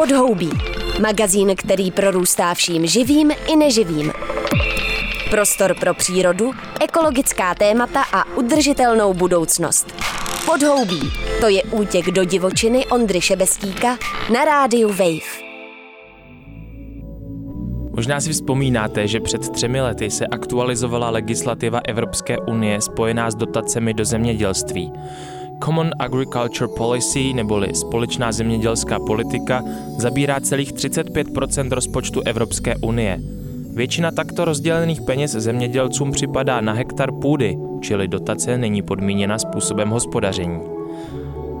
Podhoubí. Magazín, který prorůstá vším živým i neživým. Prostor pro přírodu, ekologická témata a udržitelnou budoucnost. Podhoubí. To je útěk do divočiny Ondry Šebestíka na rádiu Wave. Možná si vzpomínáte, že před třemi lety se aktualizovala legislativa Evropské unie spojená s dotacemi do zemědělství. Common Agriculture Policy neboli společná zemědělská politika zabírá celých 35% rozpočtu Evropské unie. Většina takto rozdělených peněz zemědělcům připadá na hektar půdy, čili dotace není podmíněna způsobem hospodaření.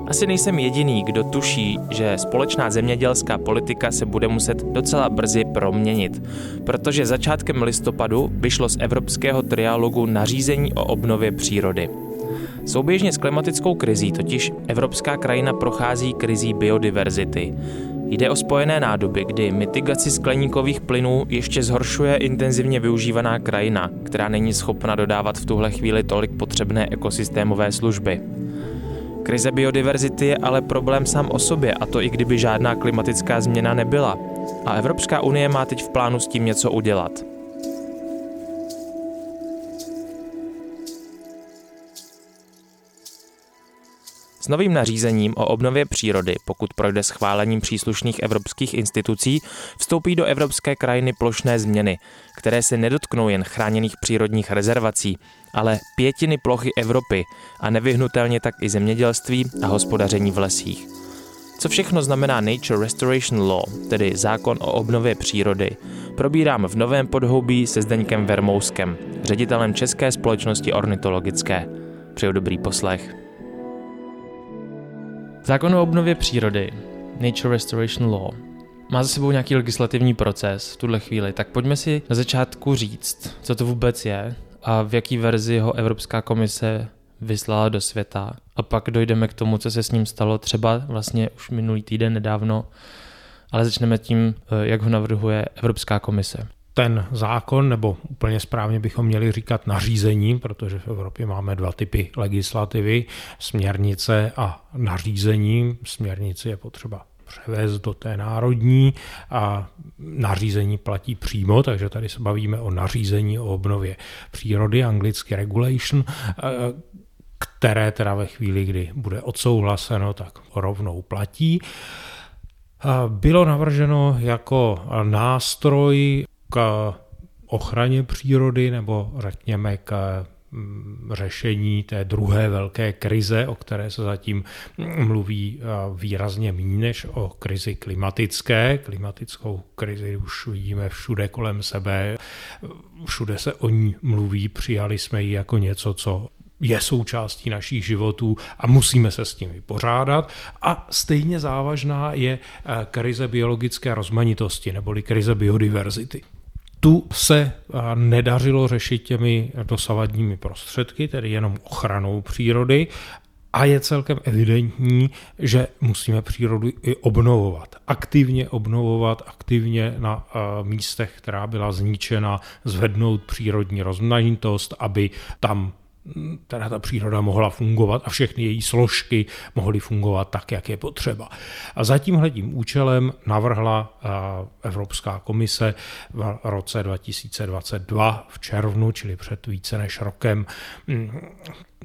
Asi nejsem jediný, kdo tuší, že společná zemědělská politika se bude muset docela brzy proměnit, protože začátkem listopadu vyšlo z evropského trialogu nařízení o obnově přírody. Souběžně s klimatickou krizí totiž evropská krajina prochází krizí biodiverzity. Jde o spojené nádoby, kdy mitigaci skleníkových plynů ještě zhoršuje intenzivně využívaná krajina, která není schopna dodávat v tuhle chvíli tolik potřebné ekosystémové služby. Krize biodiverzity je ale problém sám o sobě, a to i kdyby žádná klimatická změna nebyla. A Evropská unie má teď v plánu s tím něco udělat. S novým nařízením o obnově přírody, pokud projde schválením příslušných evropských institucí, vstoupí do evropské krajiny plošné změny, které se nedotknou jen chráněných přírodních rezervací, ale pětiny plochy Evropy a nevyhnutelně tak i zemědělství a hospodaření v lesích. Co všechno znamená Nature Restoration Law, tedy zákon o obnově přírody, probírám v novém podhoubí se Zdeňkem Vermouskem, ředitelem České společnosti ornitologické. Přeju dobrý poslech. Zákon o obnově přírody, Nature Restoration Law, má za sebou nějaký legislativní proces v tuhle chvíli, tak pojďme si na začátku říct, co to vůbec je a v jaký verzi ho Evropská komise vyslala do světa. A pak dojdeme k tomu, co se s ním stalo třeba vlastně už minulý týden nedávno, ale začneme tím, eh, jak ho navrhuje Evropská komise ten zákon, nebo úplně správně bychom měli říkat nařízení, protože v Evropě máme dva typy legislativy, směrnice a nařízení. Směrnici je potřeba převést do té národní a nařízení platí přímo, takže tady se bavíme o nařízení o obnově přírody, anglicky regulation, které teda ve chvíli, kdy bude odsouhlaseno, tak rovnou platí. Bylo navrženo jako nástroj k ochraně přírody nebo řekněme k mm, řešení té druhé velké krize, o které se zatím mluví výrazně méně než o krizi klimatické. Klimatickou krizi už vidíme všude kolem sebe, všude se o ní mluví, přijali jsme ji jako něco, co je součástí našich životů a musíme se s tím vypořádat. A stejně závažná je eh, krize biologické rozmanitosti neboli krize biodiverzity. Tu se nedařilo řešit těmi dosavadními prostředky, tedy jenom ochranou přírody, a je celkem evidentní, že musíme přírodu i obnovovat. Aktivně obnovovat, aktivně na místech, která byla zničena, zvednout přírodní rozmanitost, aby tam teda ta příroda mohla fungovat a všechny její složky mohly fungovat tak, jak je potřeba. A za tímhletím účelem navrhla Evropská komise v roce 2022 v červnu, čili před více než rokem, mm,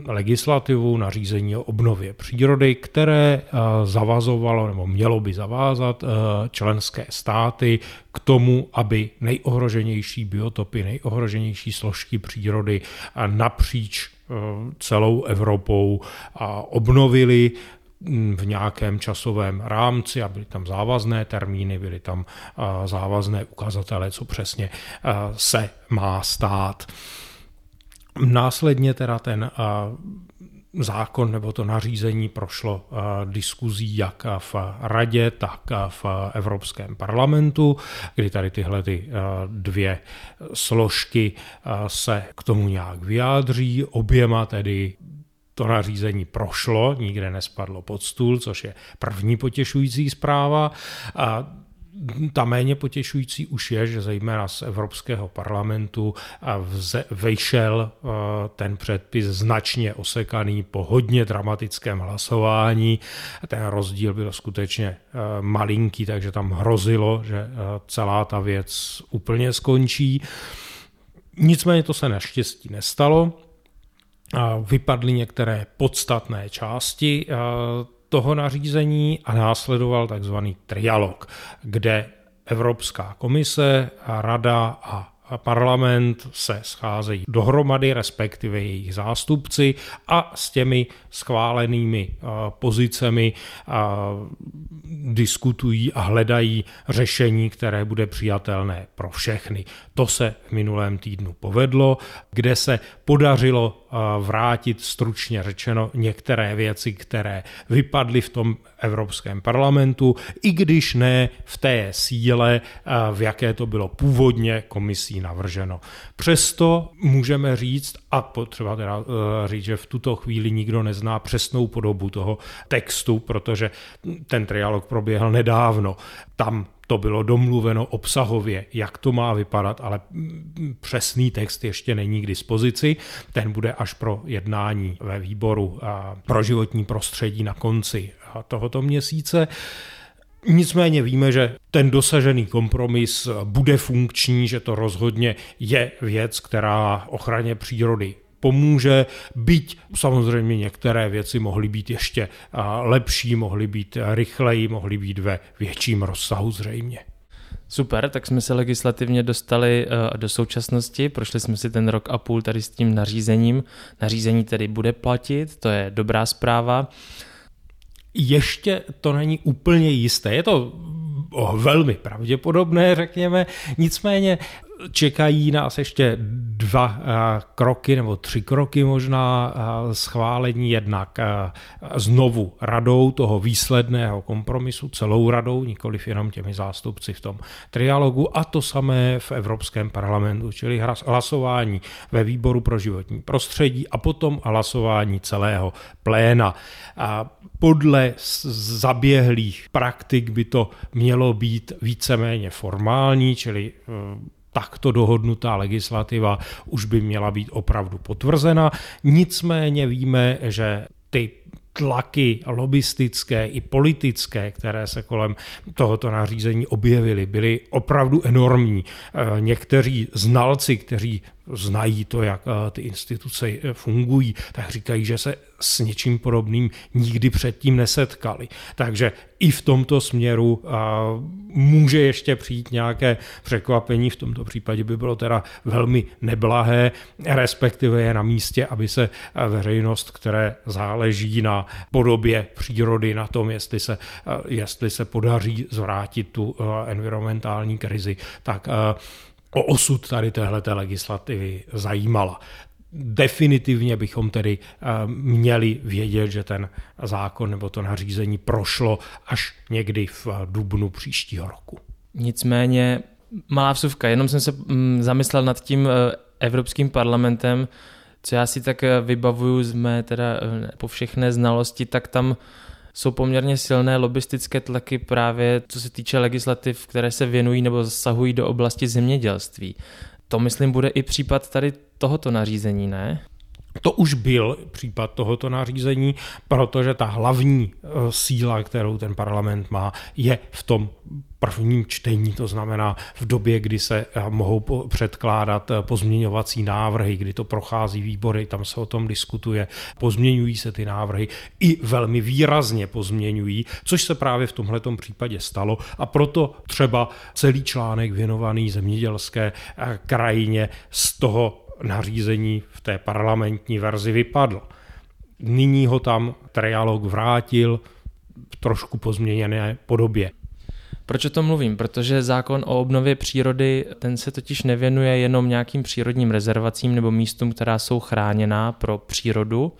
legislativu nařízení o obnově přírody, které zavazovalo nebo mělo by zavázat členské státy k tomu, aby nejohroženější biotopy, nejohroženější složky přírody napříč celou Evropou obnovili mm, v nějakém časovém rámci a byly tam závazné termíny, byly tam závazné ukazatele, co přesně se má stát. Následně teda ten zákon nebo to nařízení prošlo diskuzí jak v radě, tak v Evropském parlamentu, kdy tady tyhle ty dvě složky se k tomu nějak vyjádří. Oběma tedy to nařízení prošlo, nikde nespadlo pod stůl, což je první potěšující zpráva. A ta méně potěšující už je, že zejména z Evropského parlamentu vejšel eh, ten předpis značně osekaný po hodně dramatickém hlasování. Ten rozdíl byl skutečně eh, malinký, takže tam hrozilo, že eh, celá ta věc úplně skončí. Nicméně to se naštěstí nestalo. Vypadly některé podstatné části toho nařízení a následoval takzvaný trialog, kde Evropská komise, Rada a parlament se scházejí dohromady, respektive jejich zástupci a s těmi schválenými pozicemi diskutují a hledají řešení, které bude přijatelné pro všechny. To se v minulém týdnu povedlo, kde se podařilo vrátit stručně řečeno některé věci, které vypadly v tom Evropském parlamentu, i když ne v té síle, v jaké to bylo původně komisí navrženo. Přesto můžeme říct, a potřeba teda e, říct, že v tuto chvíli nikdo nezná přesnou podobu toho textu, protože ten trialog proběhl nedávno. Tam to bylo domluveno obsahově, jak to má vypadat, ale přesný text ještě není k dispozici. Ten bude až pro jednání ve výboru pro životní prostředí na konci tohoto měsíce. Nicméně víme, že ten dosažený kompromis bude funkční, že to rozhodně je věc, která ochraně přírody pomůže, byť samozřejmě některé věci mohly být ještě lepší, mohly být rychleji, mohly být ve větším rozsahu zřejmě. Super, tak jsme se legislativně dostali uh, do současnosti, prošli jsme si ten rok a půl tady s tím nařízením. Nařízení tedy bude platit, to je dobrá zpráva. Ještě to není úplně jisté, je to velmi pravděpodobné, řekněme. Nicméně čekají nás ještě dva eh, kroky nebo tři kroky možná eh, schválení jednak eh, znovu radou toho výsledného kompromisu, celou radou, nikoliv jenom těmi zástupci v tom trialogu a to samé v Evropském parlamentu, čili hlasování ve výboru pro životní prostředí a potom hlasování celého pléna. A podle zaběhlých praktik by to mělo být víceméně formální, čili takto dohodnutá legislativa už by měla být opravdu potvrzena. Nicméně víme, že ty tlaky lobistické i politické, které se kolem tohoto nařízení objevily, byly opravdu enormní. Eh, někteří znalci, kteří znají to, jak eh, ty instituce eh, fungují, tak říkají, že se s něčím podobným nikdy předtím nesetkali. Takže i v tomto směru může ještě přijít nějaké překvapení, v tomto případě by bylo teda velmi neblahé, respektive je na místě, aby se veřejnost, které záleží na podobě přírody, na tom, jestli se, jestli se podaří zvrátit tu environmentální krizi, tak o osud tady téhleté legislativy zajímala. Definitivně bychom tedy eh, měli vědět, že ten zákon nebo to nařízení prošlo až někdy v dubnu příštího roku. Nicméně malá vsuvka, jenom jsem se mm, zamyslel nad tím eh, Evropským parlamentem, co já si tak eh, vybavuju z mé teda po všechné znalosti, tak tam jsou poměrně silné lobistické tlaky právě co se týče legislativ, které se věnují nebo zasahují do oblasti zemědělství. To myslím bude i případ tady tohoto nařízení, ne? To už byl případ tohoto nařízení, protože ta hlavní e, síla, kterou ten parlament má, je v tom prvním čtení, to znamená v době, kdy se e, mohou předkládat e, pozměňovací návrhy, kdy to prochází výbory, tam se o tom diskutuje, pozměňují se ty návrhy i velmi výrazně pozměňují, což se právě v tomto případě stalo. A proto třeba celý článek věnovaný zemědělské krajině z toho nařízení v té parlamentní verzi vypadl. Nyní ho tam trialog vrátil v trošku pozměněné podobě. Proč o tom mluvím? Protože zákon o obnově přírody, ten se totiž nevěnuje jenom nějakým přírodním rezervacím nebo místům, která jsou chráněná pro přírodu,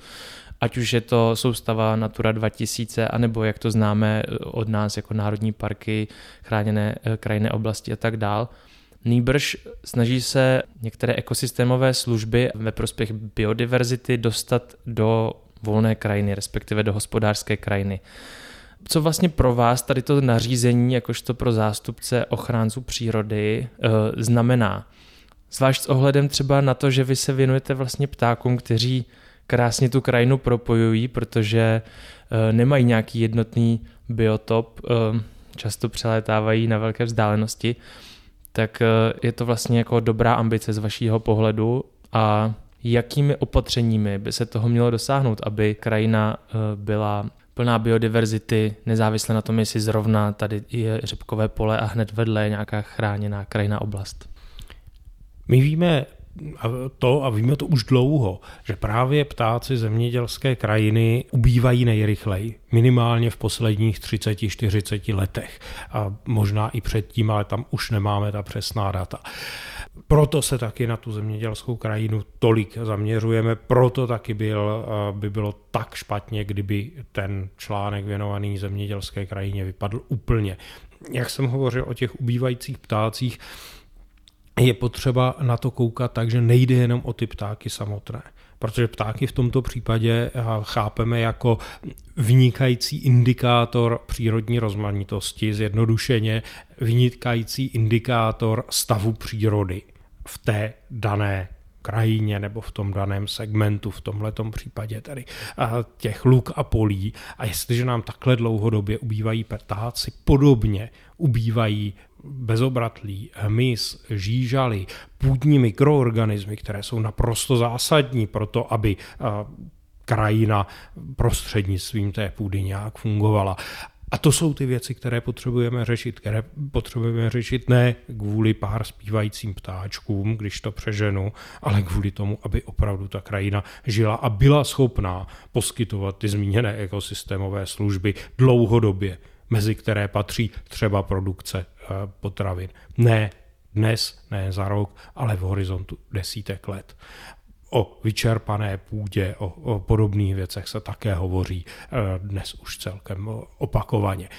ať už je to soustava Natura 2000, anebo jak to známe od nás jako národní parky, chráněné eh, krajinné oblasti a tak dál. Nýbrž snaží se některé ekosystémové služby ve prospěch biodiverzity dostat do volné krajiny, respektive do hospodářské krajiny. Co vlastně pro vás tady to nařízení, jakožto pro zástupce ochránců přírody, eh, znamená? Zvlášť s ohledem třeba na to, že vy se věnujete vlastně ptákům, kteří krásně tu krajinu propojují, protože eh, nemají nějaký jednotný biotop, eh, často přelétávají na velké vzdálenosti, tak je to vlastně jako dobrá ambice z vašího pohledu a jakými opatřeními by se toho mělo dosáhnout, aby krajina byla plná biodiverzity, nezávisle na tom, jestli zrovna tady je řepkové pole a hned vedle je nějaká chráněná krajina oblast. My víme to, a víme to už dlouho, že právě ptáci zemědělské krajiny ubývají nejrychleji, minimálně v posledních 30-40 letech. A možná i předtím, ale tam už nemáme ta přesná data. Proto se taky na tu zemědělskou krajinu tolik zaměřujeme, proto taky byl, by bylo tak špatně, kdyby ten článek věnovaný zemědělské krajině vypadl úplně. Jak jsem hovořil o těch ubývajících ptácích, je potřeba na to koukat tak, že nejde jenom o ty ptáky samotné. Protože ptáky v tomto případě chápeme jako vynikající indikátor přírodní rozmanitosti, zjednodušeně vynikající indikátor stavu přírody v té dané krajině nebo v tom daném segmentu, v tomhle případě tedy těch luk a polí. A jestliže nám takhle dlouhodobě ubývají ptáci, podobně ubývají bezobratlí, hmyz, žížaly, půdní mikroorganismy, které jsou naprosto zásadní pro to, aby krajina prostřednictvím té půdy nějak fungovala. A to jsou ty věci, které potřebujeme řešit, které potřebujeme řešit ne kvůli pár zpívajícím ptáčkům, když to přeženu, ale kvůli tomu, aby opravdu ta krajina žila a byla schopná poskytovat ty zmíněné ekosystémové služby dlouhodobě, mezi které patří třeba produkce eh, potravin. Ne dnes, ne za rok, ale v horizontu desítek let. O vyčerpané půdě, o, o podobných věcech se také hovoří eh, dnes už celkem opakovaně.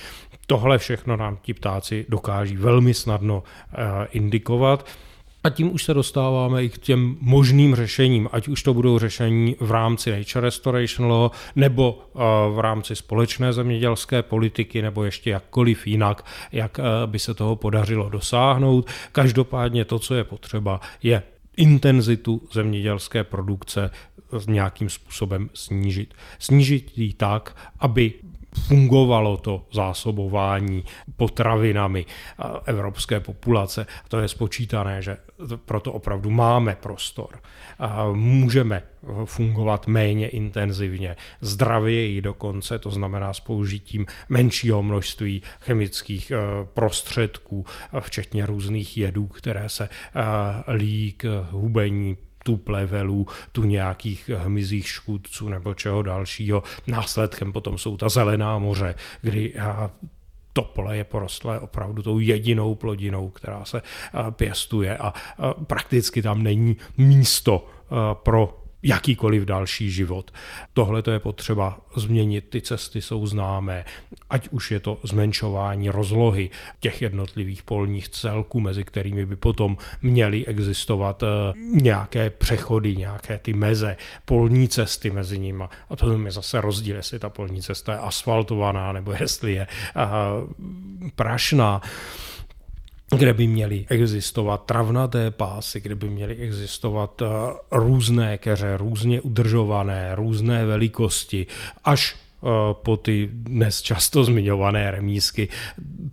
Tohle všechno nám ti ptáci dokáží velmi snadno eh, indikovat. A tím už se dostáváme i k těm možným řešením, ať už to budou řešení v rámci Nature Restoration Law, nebo eh, v rámci společné zemědělské politiky, nebo ještě jakkoliv jinak, jak by se toho podařilo dosáhnout. Každopádně to, co je potřeba, je intenzitu zemědělské produkce nějakým způsobem snížit. Snížit ji tak, aby fungovalo to zásobování potravinami evropské populace. To je spočítané, že proto opravdu máme prostor. Můžeme fungovat méně intenzivně, zdravěji dokonce, to znamená s použitím menšího množství chemických e, prostředků, včetně různých jedů, které se e, lí k hubení tu plevelů, tu nějakých hmyzích škůdců nebo čeho dalšího. Následkem potom jsou ta zelená moře, kdy to pole je porostlé opravdu tou jedinou plodinou, která se pěstuje a prakticky tam není místo pro jakýkoliv další život. Tohle to je potřeba změnit, ty cesty jsou známé, ať už je to zmenšování rozlohy těch jednotlivých polních celků, mezi kterými by potom měly existovat eh, nějaké přechody, nějaké ty meze, polní cesty mezi nimi. A to je zase rozdíl, jestli ta polní cesta je asfaltovaná nebo jestli je eh, prašná kde by měly existovat travnaté pásy, kde by měly existovat eh, různé keře, různě udržované, různé velikosti, až eh, po ty dnes často zmiňované remísky,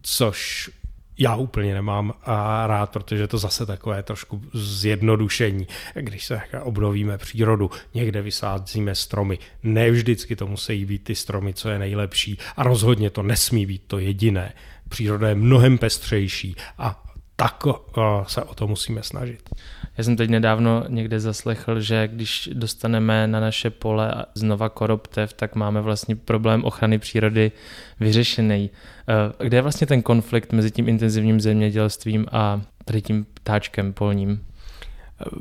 což já úplně nemám a rád, protože to zase takové trošku zjednodušení, když se obnovíme přírodu, někde vysázíme stromy. Ne vždycky to musí být ty stromy, co je nejlepší a rozhodně to nesmí být to jediné příroda je mnohem pestřejší a tak eh, se o to musíme snažit. Já jsem teď nedávno někde zaslechl, že když dostaneme na naše pole znova koroptev, tak máme vlastně problém ochrany přírody vyřešený. Eh, kde je vlastně ten konflikt mezi tím intenzivním zemědělstvím a tady tím ptáčkem polním?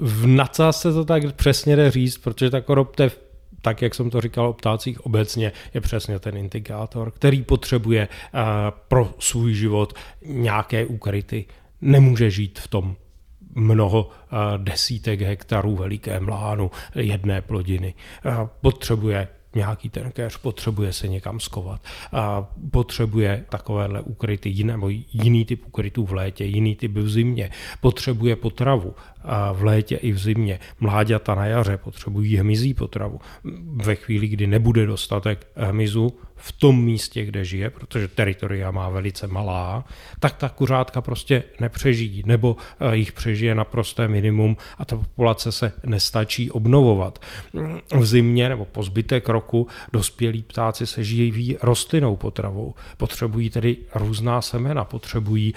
V nadsázce to tak přesně jde říct, protože ta koroptev tak jak jsem to říkal o ptácích obecně, je přesně ten indikátor, který potřebuje eh, pro svůj život nějaké úkryty. Nemůže žít v tom mnoho eh, desítek hektarů velikém lánu jedné plodiny. Eh, potřebuje nějaký ten keř potřebuje se někam skovat. A potřebuje takovéhle ukryty jiné, nebo jiný typ ukrytů v létě, jiný typ v zimě. Potřebuje potravu a v létě i v zimě. Mláďata na jaře potřebují hmyzí potravu. Ve chvíli, kdy nebude dostatek hmyzu, v tom místě, kde žije, protože teritoria má velice malá, tak ta kuřátka prostě nepřežijí, nebo eh, jich přežije naprosté minimum a ta populace se nestačí obnovovat. V zimě nebo po zbytek roku dospělí ptáci se žijí rostlinnou potravou. Potřebují tedy různá semena, potřebují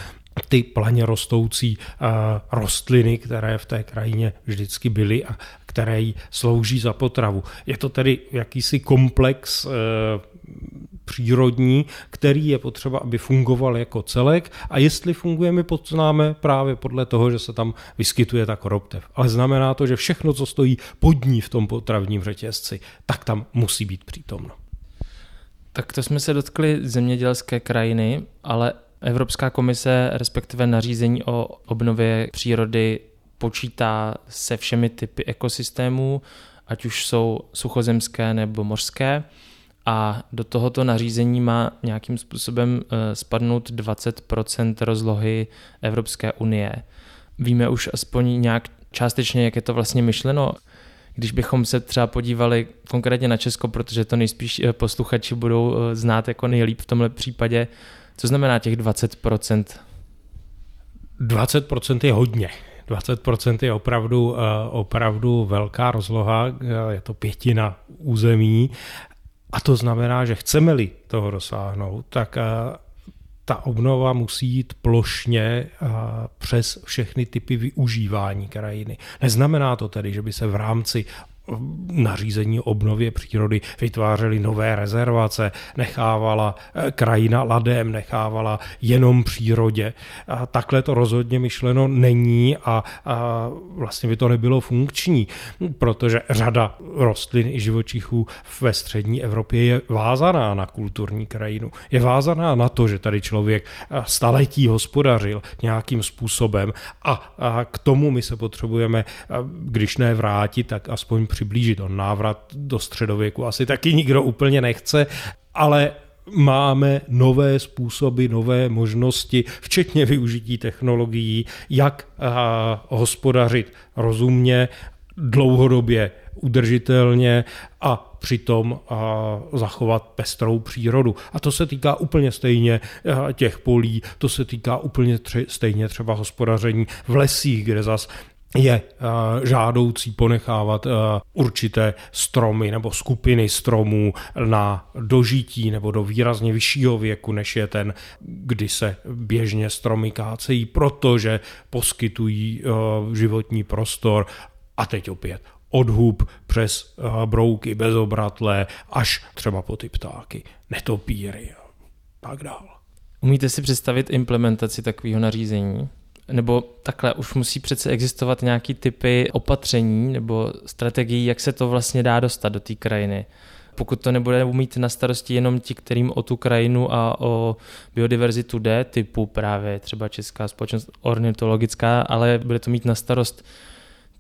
ty planě rostoucí uh, rostliny, které v té krajině vždycky byly a které jí slouží za potravu. Je to tedy jakýsi komplex uh, přírodní, který je potřeba, aby fungoval jako celek a jestli funguje, my poznáme právě podle toho, že se tam vyskytuje ta koroptev. Ale znamená to, že všechno, co stojí pod ní v tom potravním řetězci, tak tam musí být přítomno. Tak to jsme se dotkli zemědělské krajiny, ale Evropská komise, respektive nařízení o obnově přírody, počítá se všemi typy ekosystémů, ať už jsou suchozemské nebo mořské a do tohoto nařízení má nějakým způsobem eh, spadnout 20% rozlohy Evropské unie. Víme už aspoň nějak částečně, jak je to vlastně myšleno. Když bychom se třeba podívali konkrétně na Česko, protože to nejspíš eh, posluchači budou eh, znát jako nejlíp v tomhle případě, co znamená těch 20%? 20% je hodně. 20% je opravdu, opravdu velká rozloha, je to pětina území a to znamená, že chceme-li toho dosáhnout, tak ta obnova musí jít plošně přes všechny typy využívání krajiny. Neznamená to tedy, že by se v rámci nařízení obnově přírody vytvářely nové rezervace, nechávala eh, krajina ladem, nechávala jenom přírodě. A takhle to rozhodně myšleno není a, a vlastně by to nebylo funkční, protože řada rostlin i živočichů ve střední Evropě je vázaná na kulturní krajinu. Je vázaná na to, že tady člověk eh, staletí hospodařil nějakým způsobem a, a k tomu my se potřebujeme, eh, když ne vrátit, tak aspoň přiblížit. On návrat do středověku asi taky nikdo úplně nechce, ale máme nové způsoby, nové možnosti, včetně využití technologií, jak hospodařit rozumně, dlouhodobě udržitelně a přitom zachovat pestrou přírodu. A to se týká úplně stejně těch polí, to se týká úplně tři, stejně třeba hospodaření v lesích, kde zas je uh, žádoucí ponechávat uh, určité stromy nebo skupiny stromů na dožití nebo do výrazně vyššího věku, než je ten, kdy se běžně stromy kácejí, protože poskytují uh, životní prostor a teď opět odhub přes brouky bezobratlé až třeba po ty ptáky, netopíry a tak dál. Umíte si představit implementaci takového nařízení? Nebo takhle, už musí přece existovat nějaký typy opatření nebo strategií, jak se to vlastně dá dostat do té krajiny. Pokud to nebude mít na starosti jenom ti, kterým o tu krajinu a o biodiverzitu jde, typu právě třeba Česká společnost ornitologická, ale bude to mít na starost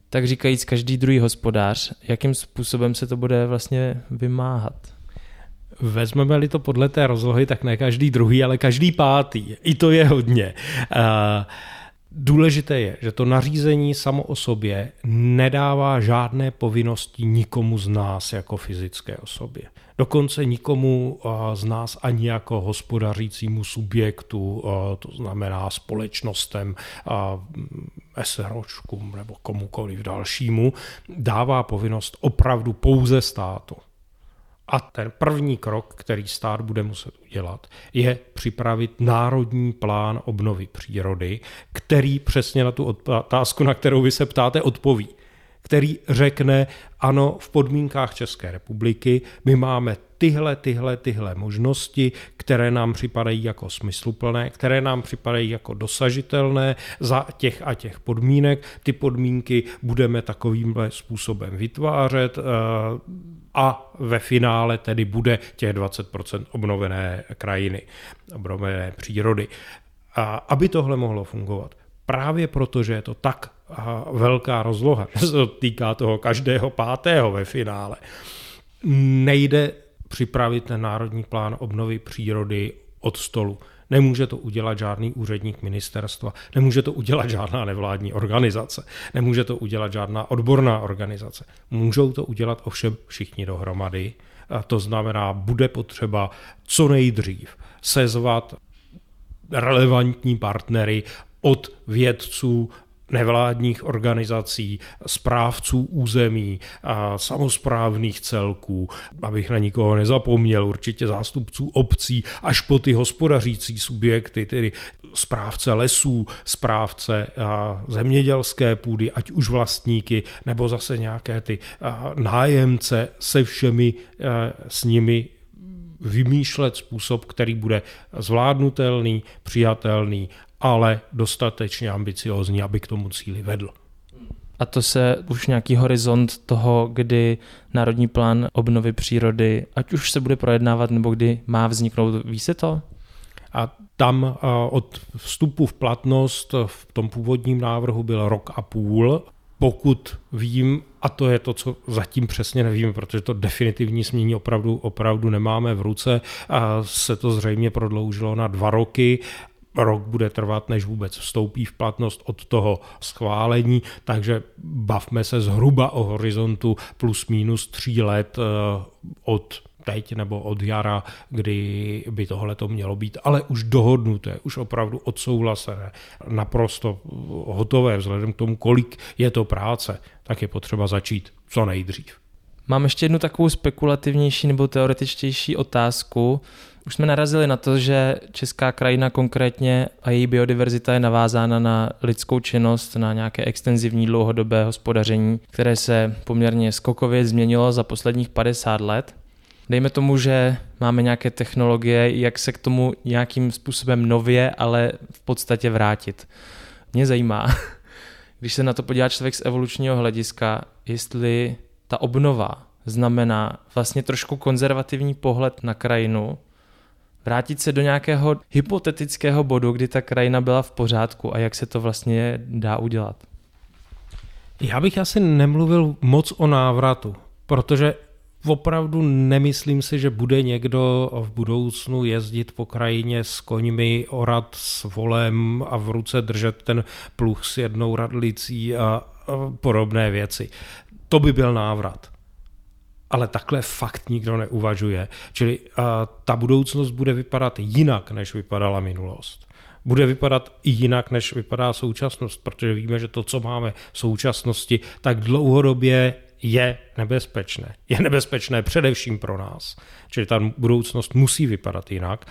tak říkajíc každý druhý hospodář, jakým způsobem se to bude vlastně vymáhat? Vezmeme-li to podle té rozlohy, tak ne každý druhý, ale každý pátý. I to je hodně. Uh, Důležité je, že to nařízení samo o sobě nedává žádné povinnosti nikomu z nás jako fyzické osobě. Dokonce nikomu z nás ani jako hospodařícímu subjektu, to znamená společnostem, SROčkům nebo komukoliv dalšímu, dává povinnost opravdu pouze státu. A ten první krok, který stát bude muset udělat, je připravit národní plán obnovy přírody, který přesně na tu otázku, na kterou vy se ptáte, odpoví. Který řekne, ano, v podmínkách České republiky my máme tyhle, tyhle, tyhle možnosti, které nám připadají jako smysluplné, které nám připadají jako dosažitelné za těch a těch podmínek. Ty podmínky budeme takovýmhle způsobem vytvářet eh, a ve finále tedy bude těch 20% obnovené krajiny, obnovené přírody. A aby tohle mohlo fungovat, právě proto, že je to tak velká rozloha, že se týká toho každého pátého ve finále, nejde připravit ten národní plán obnovy přírody od stolu. Nemůže to udělat žádný úředník ministerstva, nemůže to udělat žádná nevládní organizace, nemůže to udělat žádná odborná organizace. Můžou to udělat ovšem všichni dohromady. A to znamená, bude potřeba co nejdřív sezvat relevantní partnery od vědců, nevládních organizací, správců území, a samozprávných celků, abych na nikoho nezapomněl, určitě zástupců obcí, až po ty hospodařící subjekty, tedy správce lesů, správce zemědělské půdy, ať už vlastníky, nebo zase nějaké ty nájemce se všemi s nimi vymýšlet způsob, který bude zvládnutelný, přijatelný ale dostatečně ambiciozní, aby k tomu cíli vedl. A to se už nějaký horizont toho, kdy Národní plán obnovy přírody, ať už se bude projednávat, nebo kdy má vzniknout, ví se to? A tam od vstupu v platnost v tom původním návrhu byl rok a půl. Pokud vím, a to je to, co zatím přesně nevím, protože to definitivní smění opravdu, opravdu nemáme v ruce, a se to zřejmě prodloužilo na dva roky rok bude trvat, než vůbec vstoupí v platnost od toho schválení, takže bavme se zhruba o horizontu plus minus tří let eh, od teď nebo od jara, kdy by tohle to mělo být, ale už dohodnuté, už opravdu odsouhlasené, naprosto hotové vzhledem k tomu, kolik je to práce, tak je potřeba začít co nejdřív. Mám ještě jednu takovou spekulativnější nebo teoretičtější otázku. Už jsme narazili na to, že česká krajina konkrétně a její biodiverzita je navázána na lidskou činnost, na nějaké extenzivní dlouhodobé hospodaření, které se poměrně skokově změnilo za posledních 50 let. Dejme tomu, že máme nějaké technologie, jak se k tomu nějakým způsobem nově, ale v podstatě vrátit. Mě zajímá, když se na to podívá člověk z evolučního hlediska, jestli ta obnova znamená vlastně trošku konzervativní pohled na krajinu, vrátit se do nějakého hypotetického bodu, kdy ta krajina byla v pořádku a jak se to vlastně dá udělat? Já bych asi nemluvil moc o návratu, protože opravdu nemyslím si, že bude někdo v budoucnu jezdit po krajině s koňmi, orat s volem a v ruce držet ten pluh s jednou radlicí a podobné věci. To by byl návrat ale takhle fakt nikdo neuvažuje. Čili uh, ta budoucnost bude vypadat jinak, než vypadala minulost. Bude vypadat i jinak, než vypadá současnost, protože víme, že to, co máme v současnosti, tak dlouhodobě je nebezpečné. Je nebezpečné především pro nás. Čili ta budoucnost musí vypadat jinak.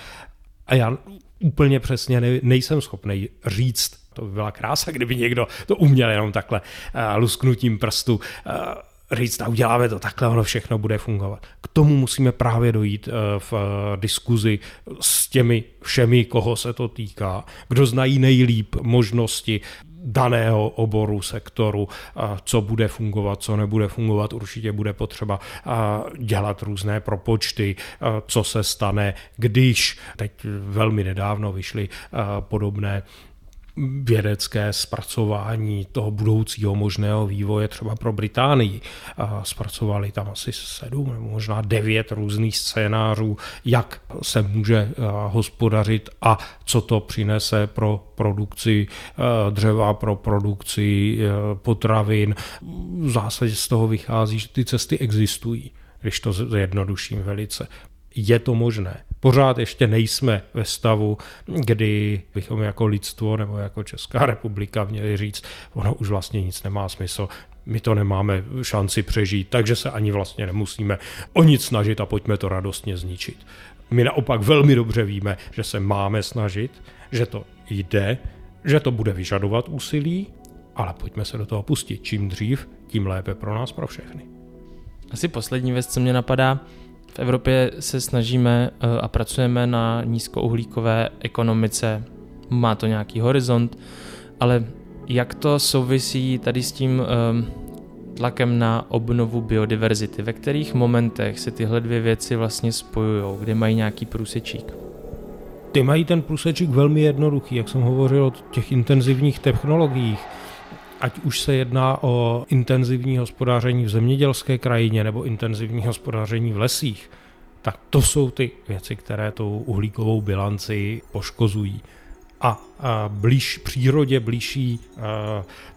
A já úplně přesně ne, nejsem schopný říct, to by byla krása, kdyby někdo to uměl jenom takhle uh, lusknutím prstu uh, říct a uděláme to takhle, ono všechno bude fungovat. K tomu musíme právě dojít eh, v eh, diskuzi s těmi všemi, koho se to týká, kdo znají nejlíp možnosti daného oboru, sektoru, co bude fungovat, co nebude fungovat. Určitě bude potřeba dělat různé propočty, co se stane, když teď velmi nedávno vyšly podobné vědecké zpracování toho budoucího možného vývoje třeba pro Británii. Zpracovali tam asi sedm nebo možná devět různých scénářů, jak se může hospodařit a co to přinese pro produkci dřeva, pro produkci potravin. V zásadě z toho vychází, že ty cesty existují když to zjednoduším velice je to možné. Pořád ještě nejsme ve stavu, kdy bychom jako lidstvo nebo jako Česká republika měli říct, ono už vlastně nic nemá smysl, my to nemáme šanci přežít, takže se ani vlastně nemusíme o nic snažit a pojďme to radostně zničit. My naopak velmi dobře víme, že se máme snažit, že to jde, že to bude vyžadovat úsilí, ale pojďme se do toho pustit. Čím dřív, tím lépe pro nás, pro všechny. Asi poslední věc, co mě napadá, v Evropě se snažíme eh, a pracujeme na nízkouhlíkové ekonomice. Má to nějaký horizont, ale jak to souvisí tady s tím ehm, tlakem na obnovu biodiverzity? Ve kterých momentech se tyhle dvě věci vlastně spojují, kde mají nějaký průsečík? Ty mají ten průsečík velmi jednoduchý, jak jsem hovořil o těch intenzivních technologiích ať už se jedná o intenzivní hospodáření v zemědělské krajině nebo intenzivní hospodáření v lesích, tak to jsou ty věci, které tou uhlíkovou bilanci poškozují a, a blíž přírodě blížší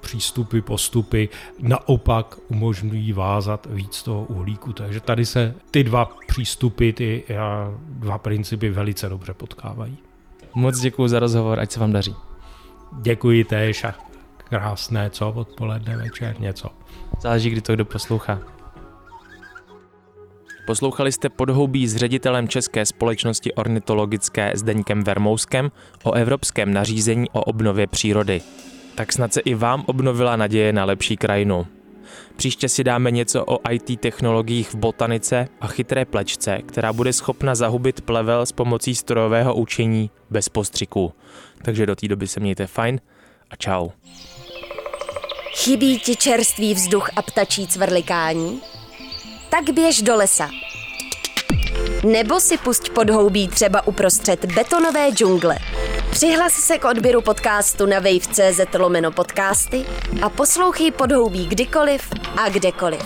přístupy, postupy naopak umožňují vázat víc toho uhlíku. Takže tady se ty dva přístupy, ty a, dva principy velice dobře potkávají. Moc děkuji za rozhovor, ať se vám daří. Děkuji též a krásné, co odpoledne, večer, něco. Záleží, kdy to kdo poslouchá. Poslouchali jste podhoubí s ředitelem České společnosti ornitologické Zdeňkem Vermouskem o evropském nařízení o obnově přírody. Tak snad se i vám obnovila naděje na lepší krajinu. Příště si dáme něco o IT technologiích v botanice a chytré plečce, která bude schopna zahubit plevel s pomocí strojového učení bez postřiku. Takže do té doby se mějte fajn a čau. Chybí ti čerstvý vzduch a ptačí cvrlikání? Tak běž do lesa. Nebo si pusť podhoubí třeba uprostřed betonové džungle. Přihlas se k odběru podcastu na wave.cz lomeno podcasty a poslouchej podhoubí kdykoliv a kdekoliv.